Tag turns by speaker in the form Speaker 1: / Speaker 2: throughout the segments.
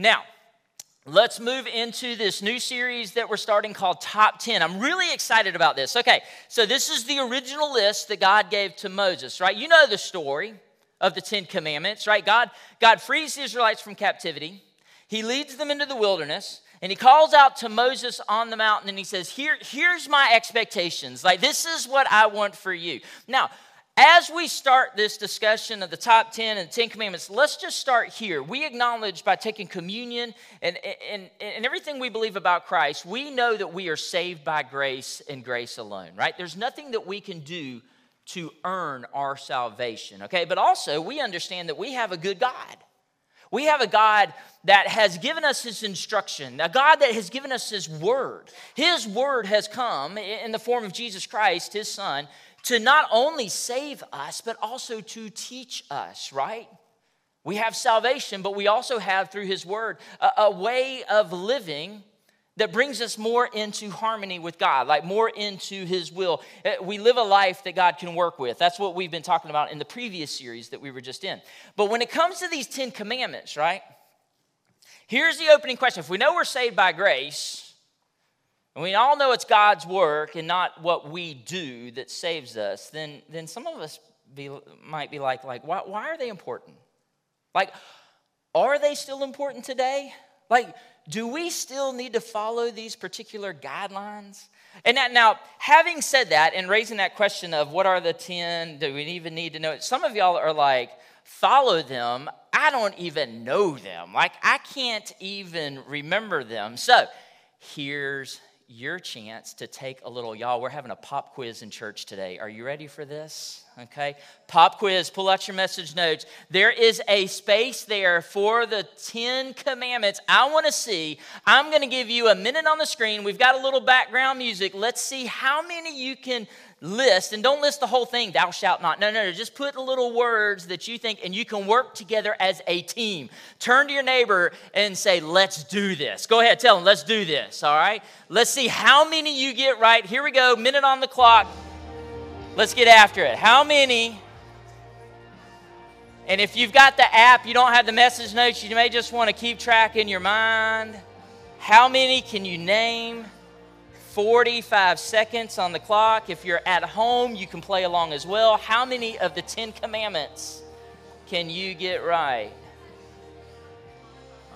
Speaker 1: Now, let's move into this new series that we're starting called Top 10. I'm really excited about this. Okay, so this is the original list that God gave to Moses, right? You know the story of the Ten Commandments, right? God, God frees the Israelites from captivity, He leads them into the wilderness. And he calls out to Moses on the mountain and he says, Here, Here's my expectations. Like, this is what I want for you. Now, as we start this discussion of the top 10 and the 10 commandments, let's just start here. We acknowledge by taking communion and, and, and everything we believe about Christ, we know that we are saved by grace and grace alone, right? There's nothing that we can do to earn our salvation, okay? But also, we understand that we have a good God. We have a God that has given us His instruction, a God that has given us His word. His word has come in the form of Jesus Christ, His Son, to not only save us, but also to teach us, right? We have salvation, but we also have, through His Word, a, a, way of living that brings us more into harmony with God, like more into His will. Uh, we live a life that God can work with. That's what we've been talking about in the previous series that we were just in. But when it comes to these Ten Commandments, right? Here's the opening question. If we know we're saved by grace, and we all know it's God's work and not what we do that saves us, then, then some of us be, might be like, like why, why are they important? Like, are they still important today? Like, do we still need to follow these particular guidelines? And that, now, having said that and raising that question of what are the 10, do we even need to know? it? Some of y'all are like, follow them. I don't even know them. Like, I can't even remember them. So, here's your chance to take a little, y'all, we're having a pop quiz in church today. Are you ready for this? Okay. Pop quiz, pull out your message notes. There is a space there for the 10 commandments. I want to see. I'm going to give you a minute on the screen. We've got a little background music. Let's see how many you can list, and don't list the whole thing, thou shalt not. No, no, no. Just put the little words that you think, and you can work together as a team. Turn to your neighbor and say, let's do this. Go ahead, tell them, let's do this, all right? Let's see how many you get right. Here we go, minute on the clock. Let's get after it. How many? And if you've got the app, you don't have the message notes, you may just want to keep track in your mind. How many can you name? 45 seconds on the clock. If you're at home, you can play along as well. How many of the 10 commandments can you get right?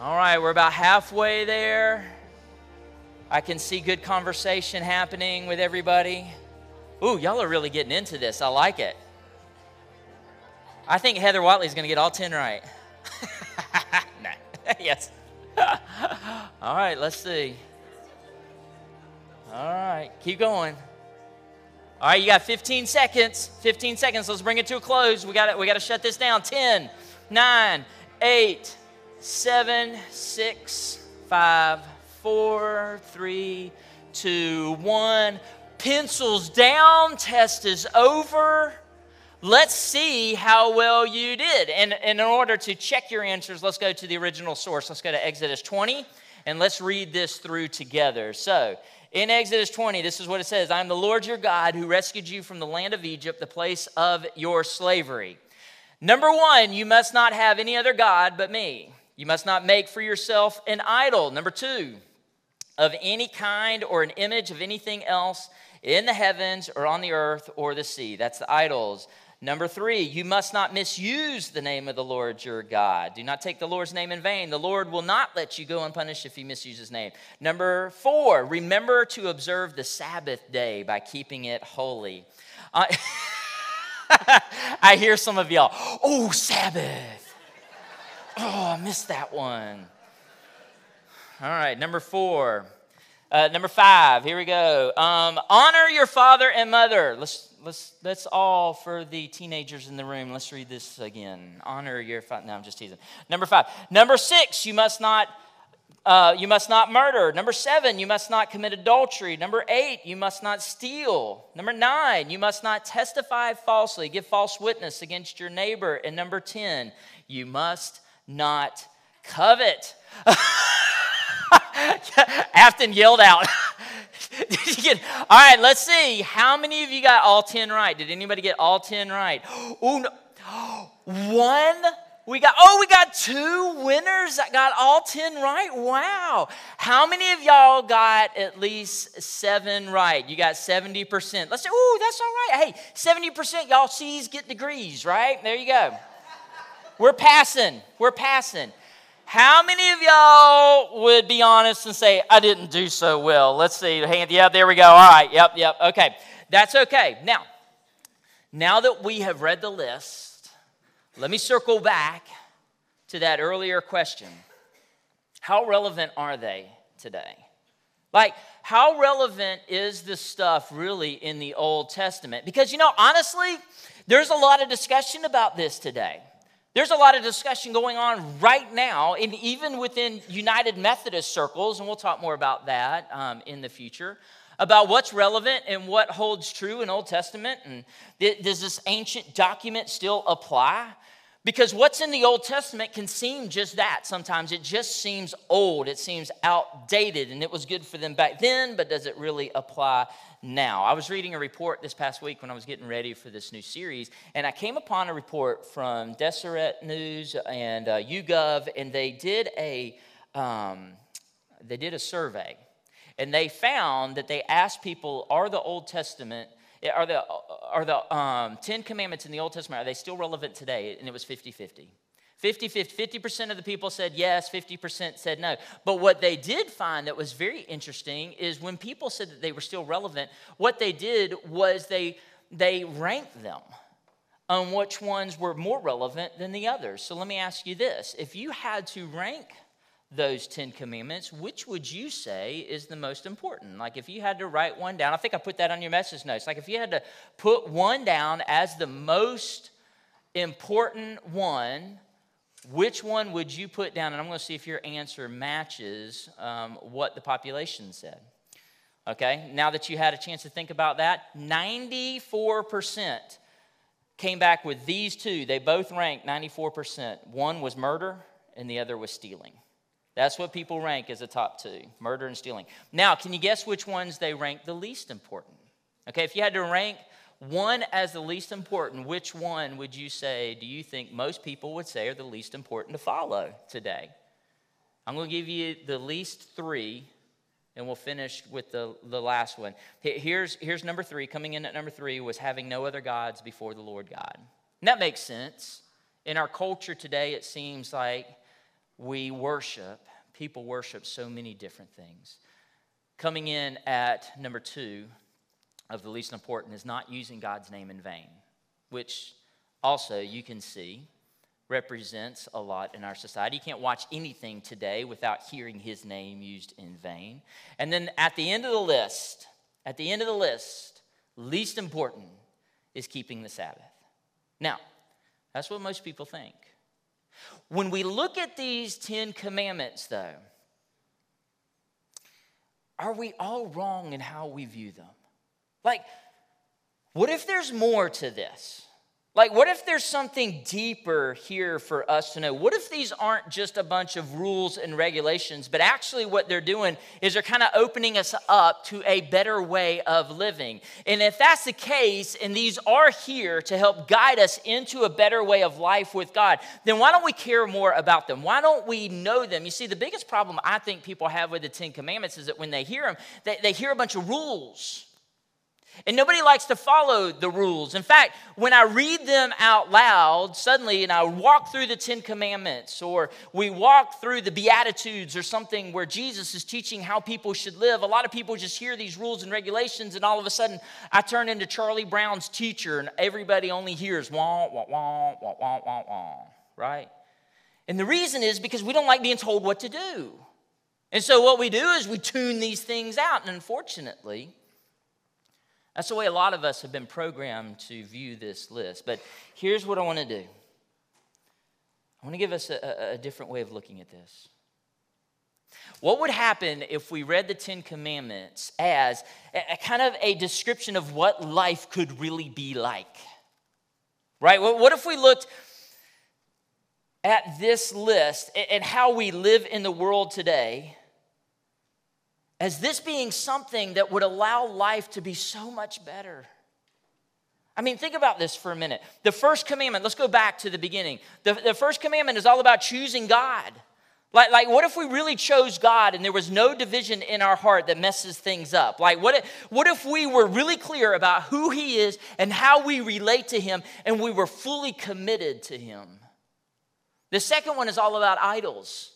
Speaker 1: All right, we're about halfway there. I can see good conversation happening with everybody. Ooh, y'all are really getting into this. I like it. I think Heather Watley's going to get all 10 right. yes. all right, let's see. All right, keep going. All right, you got 15 seconds. 15 seconds. Let's bring it to a close. We got to, we got to shut this down. 10, 9, 8, 7, 6, 5, 4, 3, 2, 1. Pencils down. Test is over. Let's see how well you did. And, and in order to check your answers, let's go to the original source. Let's go to Exodus 20 and let's read this through together. So, in Exodus 20, this is what it says I am the Lord your God who rescued you from the land of Egypt, the place of your slavery. Number one, you must not have any other God but me. You must not make for yourself an idol. Number two, of any kind or an image of anything else in the heavens or on the earth or the sea. That's the idols. Number three, you must not misuse the name of the Lord your God. Do not take the Lord's name in vain. The Lord will not let you go unpunished if you misuse his name. Number four, remember to observe the Sabbath day by keeping it holy. Uh, I hear some of y'all, oh, Sabbath. Oh, I missed that one. All right, number four. Uh, number five, here we go. Um, honor your father and mother. Let's let's let's all for the teenagers in the room. Let's read this again. Honor your father. No, I'm just teasing. Number five. Number six, you must not. Uh, you must not murder. Number seven, you must not commit adultery. Number eight, you must not steal. Number nine, you must not testify falsely, give false witness against your neighbor. And number 10, you must not covet. Afton yelled out. get, all right, let's see. How many of you got all 10 right? Did anybody get all 10 right? Oh, no. One We got, oh, we got two winners that got all 10 right. Wow. How many of y'all got at least seven right? You got 70%. Let's say, oh, that's all right. Hey, 70% y'all C's get degrees, right? There you go. We're passing. We're passing. How many of y'all would be honest and say, I didn't do so well? Let's see. Hand, yeah, there we go. All right. Yep, yep. Okay. That's okay. Now, now that we have read the list, let me circle back to that earlier question. How relevant are they today? Like, how relevant is this stuff really in the Old Testament? Because, you know, honestly, there's a lot of discussion about this today. There's a lot of discussion going on right now, and even within United Methodist circles, and we'll talk more about that um, in the future, about what's relevant and what holds true in Old Testament. And does this ancient document still apply? Because what's in the Old Testament can seem just that sometimes. It just seems old, it seems outdated, and it was good for them back then, but does it really apply now? I was reading a report this past week when I was getting ready for this new series, and I came upon a report from Deseret News and uh, YouGov, and they did a um, they did a survey, and they found that they asked people, "Are the Old Testament are the, are the um, Ten Commandments in the Old Testament, are they still relevant today? And it was 50 50. 50 50 percent of the people said yes, 50% said no. But what they did find that was very interesting is when people said that they were still relevant, what they did was they, they ranked them on which ones were more relevant than the others. So let me ask you this if you had to rank those 10 commandments, which would you say is the most important? Like if you had to write one down, I think I put that on your message notes. Like if you had to put one down as the most important one, which one would you put down? And I'm going to see if your answer matches um, what the population said. Okay, now that you had a chance to think about that, 94% came back with these two. They both ranked 94%. One was murder, and the other was stealing. That's what people rank as the top two murder and stealing. Now, can you guess which ones they rank the least important? Okay, if you had to rank one as the least important, which one would you say do you think most people would say are the least important to follow today? I'm going to give you the least three, and we'll finish with the, the last one. Here's, here's number three. Coming in at number three was having no other gods before the Lord God. And that makes sense. In our culture today, it seems like we worship, people worship so many different things. Coming in at number two of the least important is not using God's name in vain, which also you can see represents a lot in our society. You can't watch anything today without hearing his name used in vain. And then at the end of the list, at the end of the list, least important is keeping the Sabbath. Now, that's what most people think. When we look at these Ten Commandments, though, are we all wrong in how we view them? Like, what if there's more to this? Like, what if there's something deeper here for us to know? What if these aren't just a bunch of rules and regulations, but actually what they're doing is they're kind of opening us up to a better way of living? And if that's the case, and these are here to help guide us into a better way of life with God, then why don't we care more about them? Why don't we know them? You see, the biggest problem I think people have with the Ten Commandments is that when they hear them, they, they hear a bunch of rules. And nobody likes to follow the rules. In fact, when I read them out loud, suddenly, and I walk through the Ten Commandments, or we walk through the Beatitudes or something where Jesus is teaching how people should live, a lot of people just hear these rules and regulations, and all of a sudden, I turn into Charlie Brown's teacher, and everybody only hears wah, wah, wah, wah, wah, wah, wah, right? And the reason is because we don't like being told what to do. And so, what we do is we tune these things out, and unfortunately, that's the way a lot of us have been programmed to view this list. But here's what I want to do I want to give us a, a, different way of looking at this. What would happen if we read the Ten Commandments as a, a kind of a description of what life could really be like? Right? What if we looked at this list and how we live in the world today? As this being something that would allow life to be so much better. I mean, think about this for a minute. The first commandment, let's go back to the beginning. The, the first commandment is all about choosing God. Like, like, what if we really chose God and there was no division in our heart that messes things up? Like, what if, what if we were really clear about who He is and how we relate to Him and we were fully committed to Him? The second one is all about idols.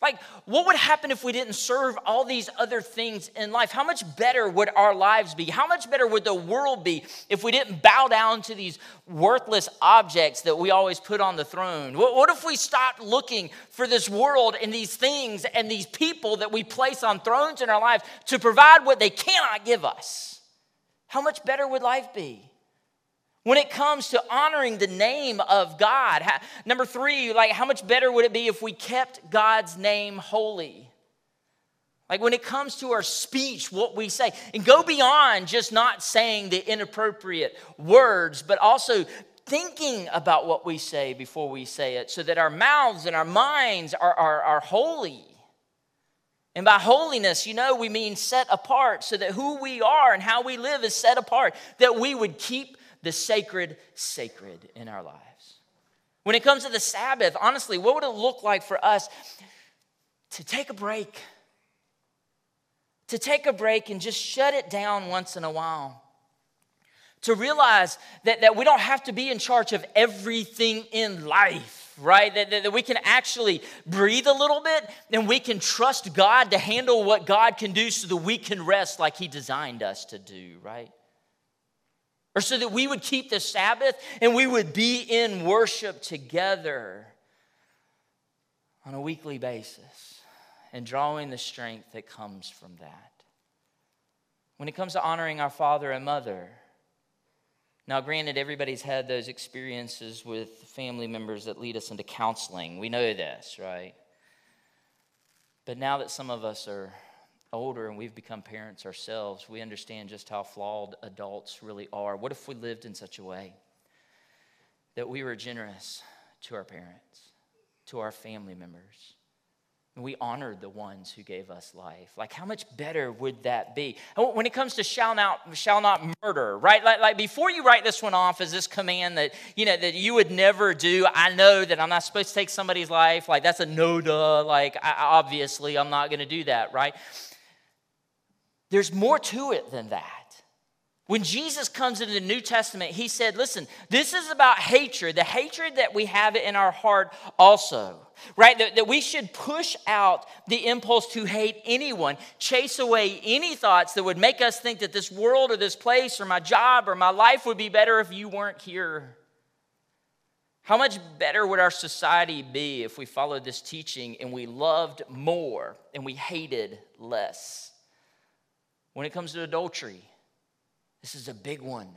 Speaker 1: Like, what would happen if we didn't serve all these other things in life? How much better would our lives be? How much better would the world be if we didn't bow down to these worthless objects that we always put on the throne? What, if we stopped looking for this world and these things and these people that we place on thrones in our lives to provide what they cannot give us? How much better would life be? When it comes to honoring the name of God, number three, like how much better would it be if we kept God's name holy? Like when it comes to our speech, what we say, and go beyond just not saying the inappropriate words, but also thinking about what we say before we say it so that our mouths and our minds are, are, are holy. And by holiness, you know, we mean set apart so that who we are and how we live is set apart, that we would keep the sacred sacred in our lives. When it comes to the Sabbath, honestly, what would it look like for us to take a break? To take a break and just shut it down once in a while. To realize that, that we don't have to be in charge of everything in life, right? That, that, that we can actually breathe a little bit and we can trust God to handle what God can do so that we can rest like He designed us to do, right? Or so that we would keep the Sabbath and we would be in worship together on a weekly basis and drawing the strength that comes from that. When it comes to honoring our father and mother, now, granted, everybody's had those experiences with family members that lead us into counseling. We know this, right? But now that some of us are older and we've become parents ourselves, we understand just how flawed adults really are. What if we lived in such a way that we were generous to our parents, to our family members? And we honored the ones who gave us life. Like, how much better would that be? When it comes to shall not, shall not murder, right? Like, like before you write this one off as this command that, you know, that you would never do, I know that I'm not supposed to take somebody's life. Like, that's a no duh. Like, I, obviously, I'm not going to do that, right? There's more to it than that. When Jesus comes into the New Testament, he said, Listen, this is about hatred, the hatred that we have in our heart also, right? That, that, we should push out the impulse to hate anyone, chase away any thoughts that would make us think that this world or this place or my job or my life would be better if you weren't here. How much better would our society be if we followed this teaching and we loved more and we hated less? When it comes to adultery, this is a big one.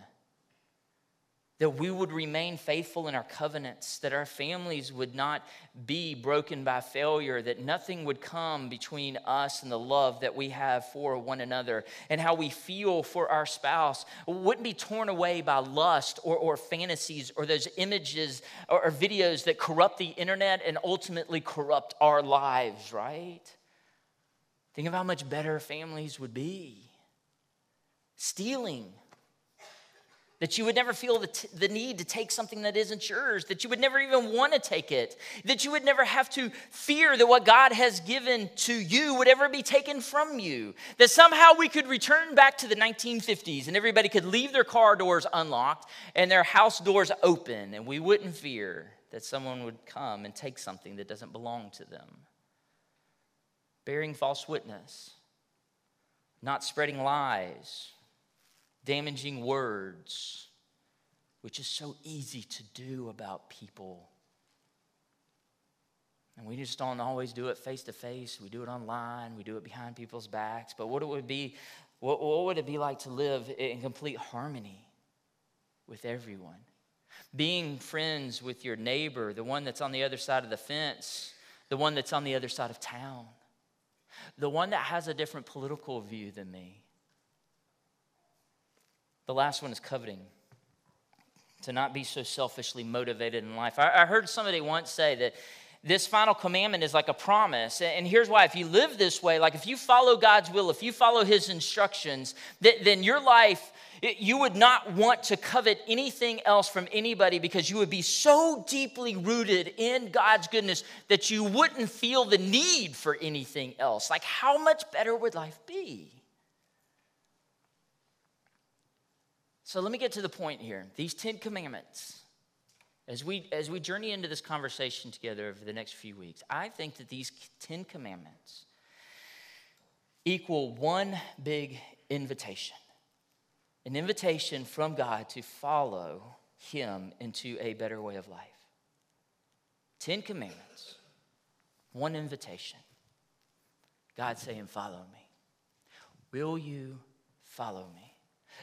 Speaker 1: That we would remain faithful in our covenants, that our families would not be broken by failure, that nothing would come between us and the love that we have for one another, and how we feel for our spouse wouldn't be torn away by lust or, or fantasies or those images or, or videos that corrupt the internet and ultimately corrupt our lives, right? Think of how much better families would be stealing. That you would never feel the, t- the need to take something that isn't yours, that you would never even want to take it, that you would never have to fear that what God has given to you would ever be taken from you, that somehow we could return back to the 1950s and everybody could leave their car doors unlocked and their house doors open, and we wouldn't fear that someone would come and take something that doesn't belong to them. Bearing false witness, not spreading lies damaging words, which is so easy to do about people. And we just don't always do it face to face. We do it online. We do it behind people's backs. But what it would be, what, what would it be like to live in complete harmony with everyone? Being friends with your neighbor, the one that's on the other side of the fence, the one that's on the other side of town, the one that has a different political view than me, the last one is coveting. To not be so selfishly motivated in life. I, I heard somebody once say that this final commandment is like a promise. And here's why if you live this way, like if you follow God's will, if you follow His instructions, then your life, you would not want to covet anything else from anybody because you would be so deeply rooted in God's goodness that you wouldn't feel the need for anything else. Like, how much better would life be? So let me get to the point here. These Ten Commandments as we, as we journey into this conversation together over the next few weeks, I think that these Ten Commandments equal one big invitation an invitation from God to follow Him into a better way of life. Ten Commandments, one invitation. God saying, Follow me. Will you follow me?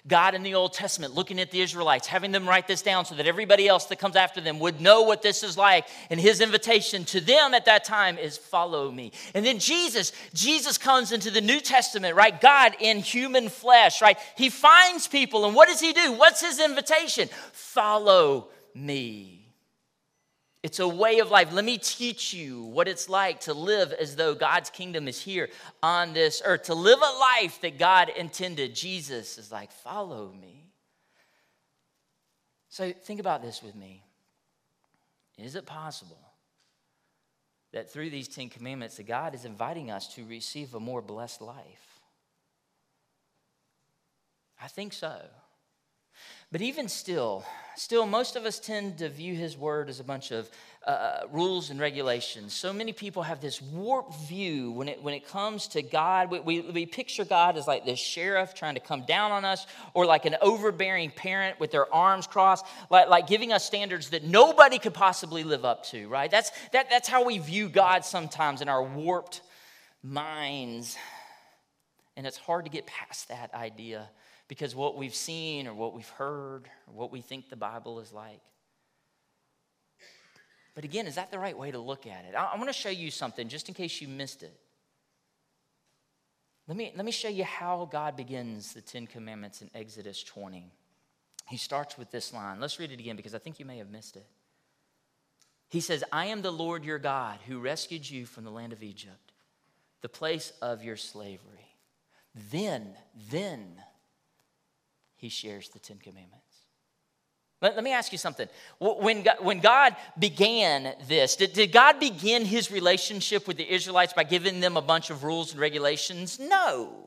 Speaker 1: God in the Old Testament looking at the Israelites, having them write this down so that everybody else that comes after them would know what this is like. And his invitation to them at that time is follow me. And then Jesus, Jesus comes into the New Testament, right? God in human flesh, right? He finds people, and what does he do? What's his invitation? Follow me. It's a way of life. Let me teach you what it's like to live as though God's kingdom is here on this earth, to live a life that God intended. Jesus is like, follow me. So think about this with me. Is it possible that through these Ten Commandments, that God is inviting us to receive a more blessed life? I think so. But even still, still, most of us tend to view his word as a bunch of uh, rules and regulations. So many people have this warped view when it, when it comes to God. We, we, we picture God as like this sheriff trying to come down on us, or like an overbearing parent with their arms crossed, like, like giving us standards that nobody could possibly live up to, right? That's, that, that's how we view God sometimes in our warped minds. And it's hard to get past that idea because what we've seen or what we've heard or what we think the Bible is like. But again, is that the right way to look at it? I, I want to show you something just in case you missed it. Let me, let me show you how God begins the Ten Commandments in Exodus 20. He starts with this line. Let's read it again because I think you may have missed it. He says, I am the Lord your God who rescued you from the land of Egypt, the place of your slavery. Then, then he shares the Ten Commandments. Let, let me ask you something. When God, when God began this, did, did God begin his relationship with the Israelites by giving them a bunch of rules and regulations? No.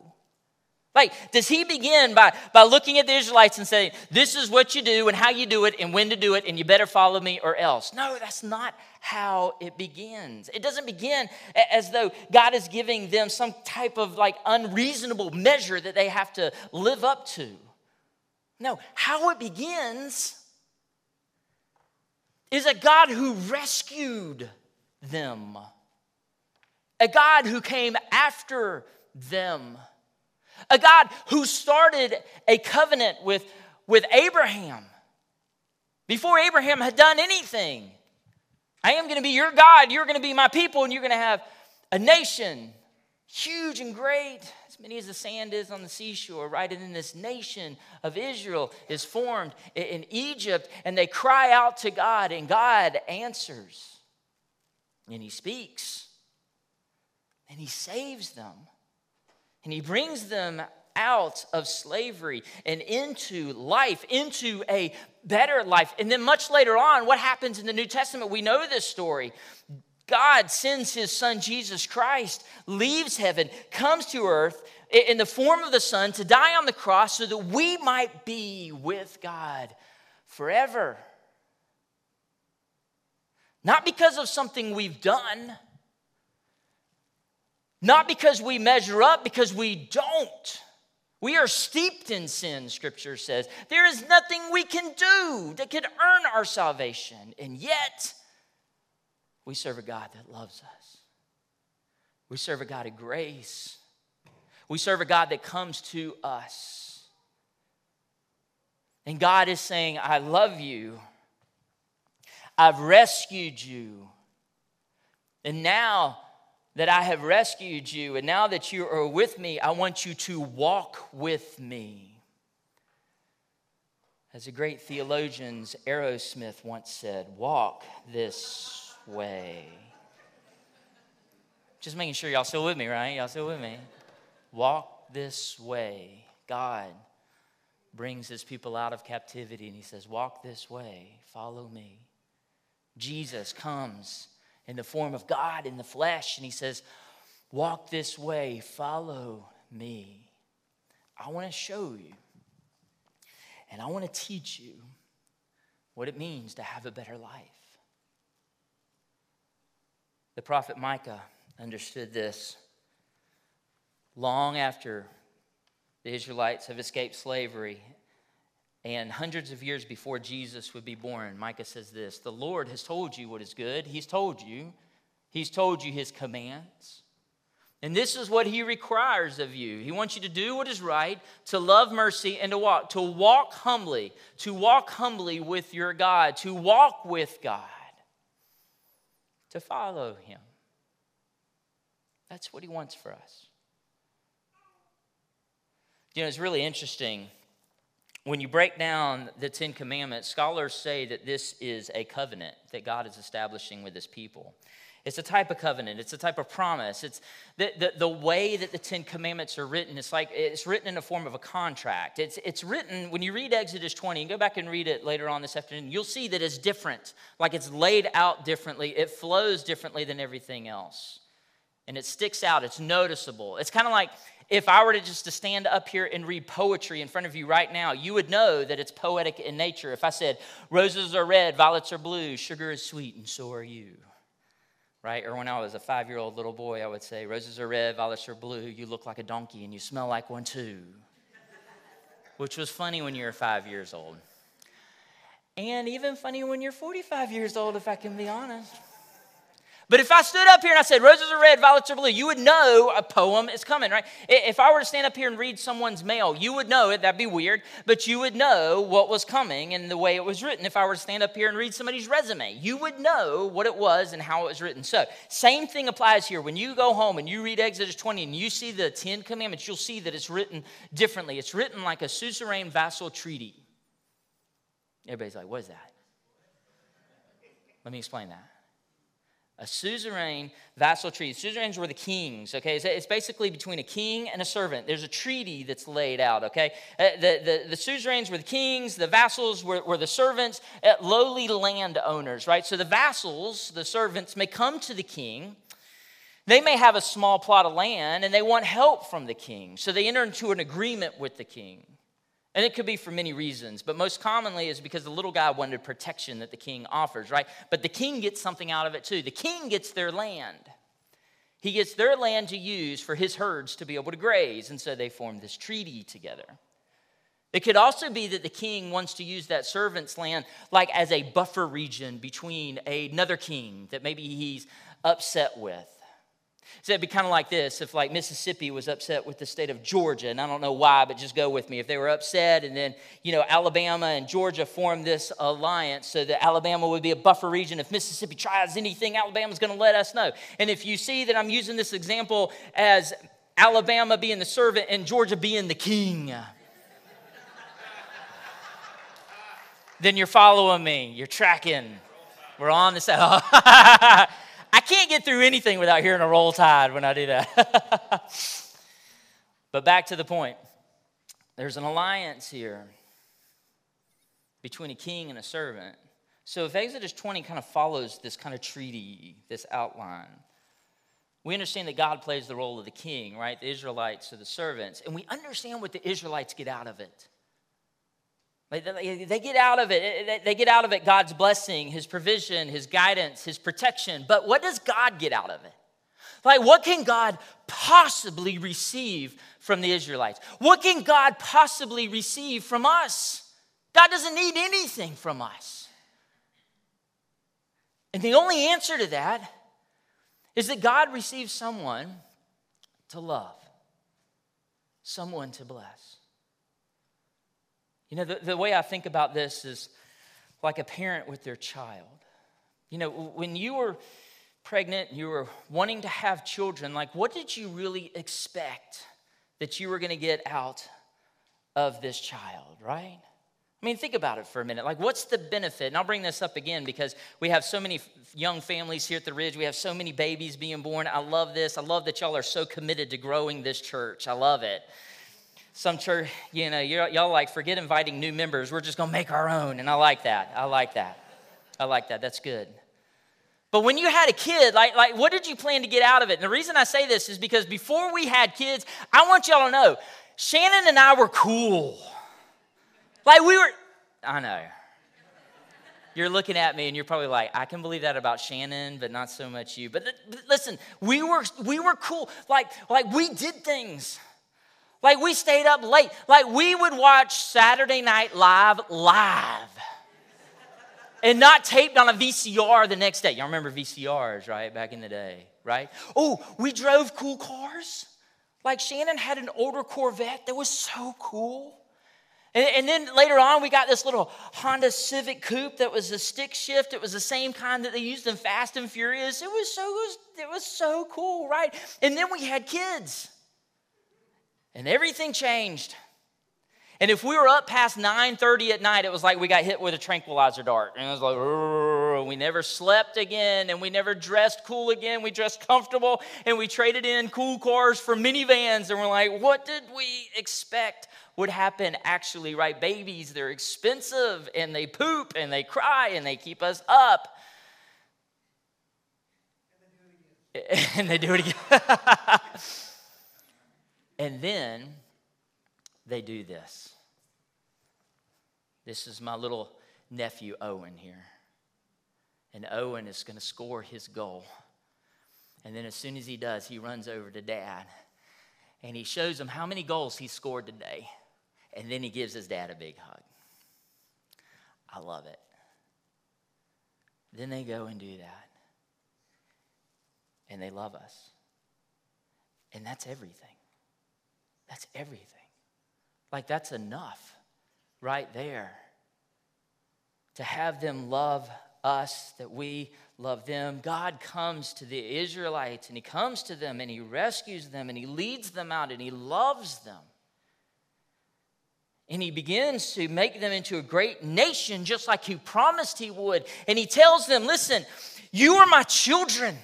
Speaker 1: Like, does he begin by, by looking at the Israelites and saying, This is what you do and how you do it and when to do it, and you better follow me or else? No, that's not how it begins. It doesn't begin as though God is giving them some type of like unreasonable measure that they have to live up to. No, how it begins is a God who rescued them, a God who came after them, a God who started a covenant with, with Abraham. Before Abraham had done anything. I am going to be your God, you're going to be my people, and you're going to have a nation huge and great many as the sand is on the seashore, right? And then this nation of Israel is formed in Egypt, and they cry out to God, and God answers. And He speaks, and He saves them, and He brings them out of slavery and into life, into a better life. And then much later on, what happens in the New Testament? We know this story. God sends his son Jesus Christ, leaves heaven, comes to earth in the form of the Son to die on the cross so that we might be with God forever. Not because of something we've done, not because we measure up, because we don't. We are steeped in sin, Scripture says. There is nothing we can do that can earn our salvation. And yet, we serve a God that loves us. We serve a God of grace. We serve a God that comes to us. And God is saying, I love you. I've rescued you. And now that I have rescued you, and now that you are with me, I want you to walk with me. As a great theologian, Aerosmith once said, walk this way. Just making sure y'all still with me, right? Y'all still with me? Walk this way. God brings his people out of captivity and he says, Walk this way, follow me. Jesus comes in the form of God in the flesh and he says, Walk this way, follow me. I want to show you and I want to teach you what it means to have a better life. The prophet Micah understood this long after the Israelites have escaped slavery and hundreds of years before Jesus would be born. Micah says this The Lord has told you what is good, He's told you, He's told you His commands. And this is what he requires of you. He wants you to do what is right, to love mercy, and to walk, to walk humbly, to walk humbly with your God, to walk with God, to follow him. That's what he wants for us. You know, it's really interesting. When you break down the Ten Commandments, scholars say that this is a covenant that God is establishing with his people. It's a type of covenant. It's a type of promise. It's the, the, the, way that the Ten Commandments are written. It's like it's written in the form of a contract. It's, it's written, when you read Exodus 20, and go back and read it later on this afternoon, you'll see that it's different. Like it's laid out differently. It flows differently than everything else. And it sticks out. It's noticeable. It's kind of like if I were to just to stand up here and read poetry in front of you right now, you would know that it's poetic in nature. If I said, roses are red, violets are blue, sugar is sweet, and so are you right? Or when I was a five year old little boy, I would say, Roses are red, violets are blue, you look like a donkey and you smell like one too. Which was funny when you were five years old. And even funny when you're 45 years old, if I can be honest. But if I stood up here and I said, roses are red, violets are blue, you would know a poem is coming, right? If I were to stand up here and read someone's mail, you would know it. That'd be weird, but you would know what was coming and the way it was written. If I were to stand up here and read somebody's resume, you would know what it was and how it was written. So, same thing applies here. When you go home and you read Exodus 20 and you see the Ten Commandments, you'll see that it's written differently. It's written like a suzerain vassal treaty. Everybody's like, what is that? Let me explain that a suzerain vassal treaty. Suzerains were the kings, okay? It's, basically between a king and a servant. There's a treaty that's laid out, okay? Uh, the, the, the suzerains were the kings, the vassals were, were the servants, uh, lowly landowners, right? So the vassals, the servants, may come to the king. They may have a small plot of land and they want help from the king. So they enter into an agreement with the king. And it could be for many reasons, but most commonly is because the little guy wanted protection that the king offers, right? But the king gets something out of it too. The king gets their land. He gets their land to use for his herds to be able to graze, and so they form this treaty together. It could also be that the king wants to use that servant's land like as a buffer region between another king that maybe he's upset with. So it'd be kind of like this if, like, Mississippi was upset with the state of Georgia, and I don't know why, but just go with me. If they were upset, and then, you know, Alabama and Georgia formed this alliance so that Alabama would be a buffer region. If Mississippi tries anything, Alabama's going to let us know. And if you see that I'm using this example as Alabama being the servant and Georgia being the king, then you're following me, you're tracking. We're on the side. I can't get through anything without hearing a roll tide when I do that. but back to the point there's an alliance here between a king and a servant. So if Exodus 20 kind of follows this kind of treaty, this outline, we understand that God plays the role of the king, right? The Israelites are the servants. And we understand what the Israelites get out of it. They get out of it. They get out of it God's blessing, His provision, His guidance, His protection. But what does God get out of it? Like, what can God possibly receive from the Israelites? What can God possibly receive from us? God doesn't need anything from us. And the only answer to that is that God receives someone to love, someone to bless. You know, the, the way I think about this is like a parent with their child. You know, when you were pregnant, and you were wanting to have children, like what did you really expect that you were going to get out of this child, right? I mean, think about it for a minute. Like, what's the benefit? And I'll bring this up again because we have so many young families here at the Ridge. We have so many babies being born. I love this. I love that y'all are so committed to growing this church. I love it. Some church, you know, y'all like, forget inviting new members. We're just going to make our own. And I like that. I like that. I like that. That's good. But when you had a kid, like, like what did you plan to get out of it? And the reason I say this is because before we had kids, I want y'all to know Shannon and I were cool. Like we were, I know. You're looking at me and you're probably like, I can believe that about Shannon, but not so much you. But, but listen, we were we were cool. Like like we did things. Like we stayed up late. Like we would watch Saturday Night Live live. and not taped on a VCR the next day. Y'all remember VCRs, right? Back in the day, right? Oh, we drove cool cars. Like Shannon had an older Corvette that was so cool. And, then later on, we got this little Honda Civic Coupe that was a stick shift. It was the same kind that they used in Fast and Furious. It was so, it was, it was so cool, right? And then we had kids. And everything changed. And if we were up past 9:30 at night, it was like we got hit with a tranquilizer dart. And it was like, we never slept again, and we never dressed cool again. We dressed comfortable, and we traded in cool cars for minivans. And we're like, what did we expect would happen actually, right? Babies, they're expensive, and they poop, and they cry, and they keep us up. And they do it again. then they do this. This is my little nephew, Owen, here. And Owen is going to score his goal. And then as soon as he does, he runs over to dad and he shows him how many goals he scored today. And then he gives his dad a big hug. I love it. Then they go and do that. And they love us. And that's everything. That's everything. Like, that's enough right there. To have them love us, that we love them. God comes to the Israelites and He comes to them and He rescues them and He leads them out and He loves them. And He begins to make them into a great nation just like He promised He would. And He tells them, Listen, you are my children.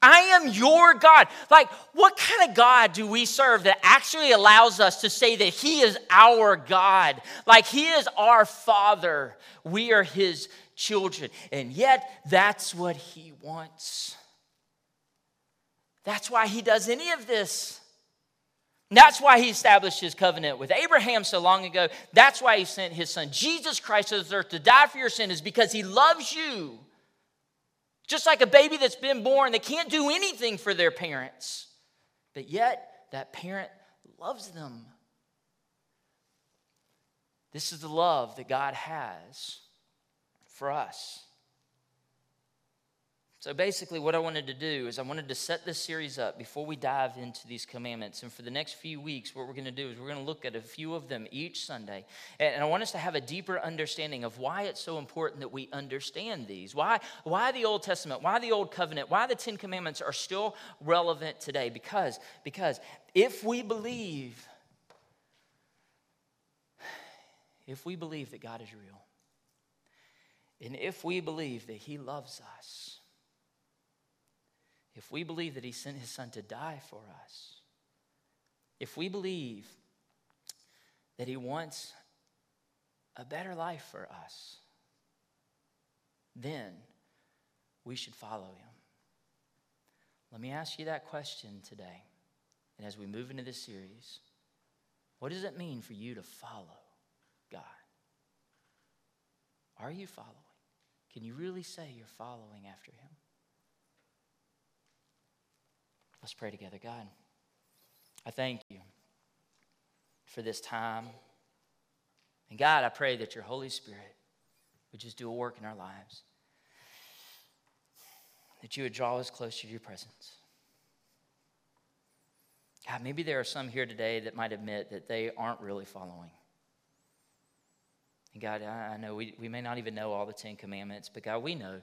Speaker 1: I am your God. Like, what kind of God do we serve that actually allows us to say that He is our God? Like, He is our Father. We are His children. And yet, that's what He wants. That's why He does any of this. That's why he established his covenant with Abraham so long ago. That's why he sent his son Jesus Christ to this earth to die for your sin, is because he loves you. Just like a baby that's been born, they can't do anything for their parents. But yet, that parent loves them. This is the love that God has for us. So basically, what I wanted to do is I wanted to set this series up before we dive into these commandments. And for the next few weeks, what we're going to do is we're going to look at a few of them each Sunday. And I want us to have a deeper understanding of why it's so important that we understand these. Why, why the Old Testament, why the Old Covenant, why the Ten Commandments are still relevant today. Because, because if we believe, if we believe that God is real, and if we believe that He loves us, if we believe that he sent his son to die for us, if we believe that he wants a better life for us, then we should follow him. Let me ask you that question today. And as we move into this series, what does it mean for you to follow God? Are you following? Can you really say you're following after him? Let's pray together. God, I thank you for this time. And God, I pray that your Holy Spirit would just do a work in our lives, that you would draw us closer to your presence. God, maybe there are some here today that might admit that they aren't really following. And God, I know we, we may not even know all the Ten Commandments, but God, we know.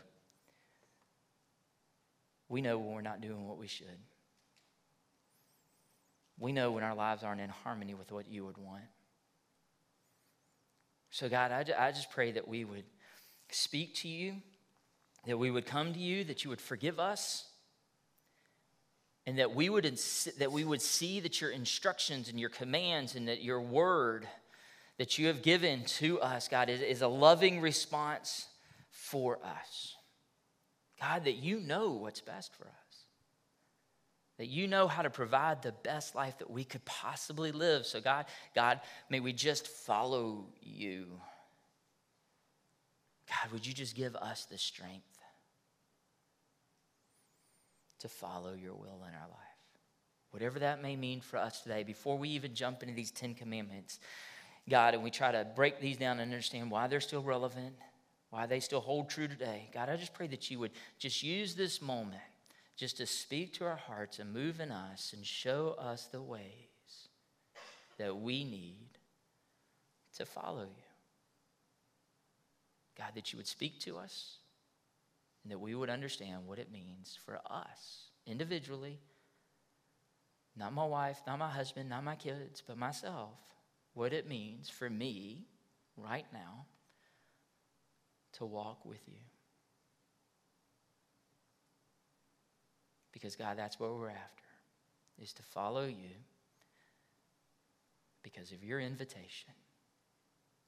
Speaker 1: We know when we're not doing what we should. We know when our lives aren't in harmony with what you would want. So, God, I, I just pray that we would speak to you, that we would come to you, that you would forgive us, and that we would, ins- that we would see that your instructions and your commands and that your word that you have given to us, God, is, is a loving response for us. God, that you know what's best for us. That you know how to provide the best life that we could possibly live. So, God, God, may we just follow you. God, would you just give us the strength to follow your will in our life? Whatever that may mean for us today, before we even jump into these Ten Commandments, God, and we try to break these down and understand why they're still relevant, why they still hold true today. God, I just pray that you would just use this moment just to speak to our hearts and move in us and show us the ways that we need to follow you. God, that you would speak to us and that we would understand what it means for us individually, not my wife, not my husband, not my kids, but myself, what it means for me right now to walk with you. Because, God, that's what we're after, is to follow you because of your invitation,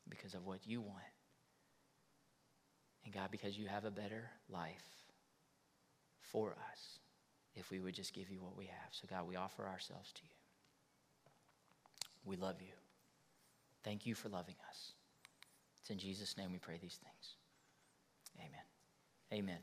Speaker 1: because of what you want. And, God, because you have a better life for us if we would just give you what we have. So, God, we offer ourselves to you. We love you. Thank you for loving us. It's in Jesus' name we pray these things. Amen. Amen.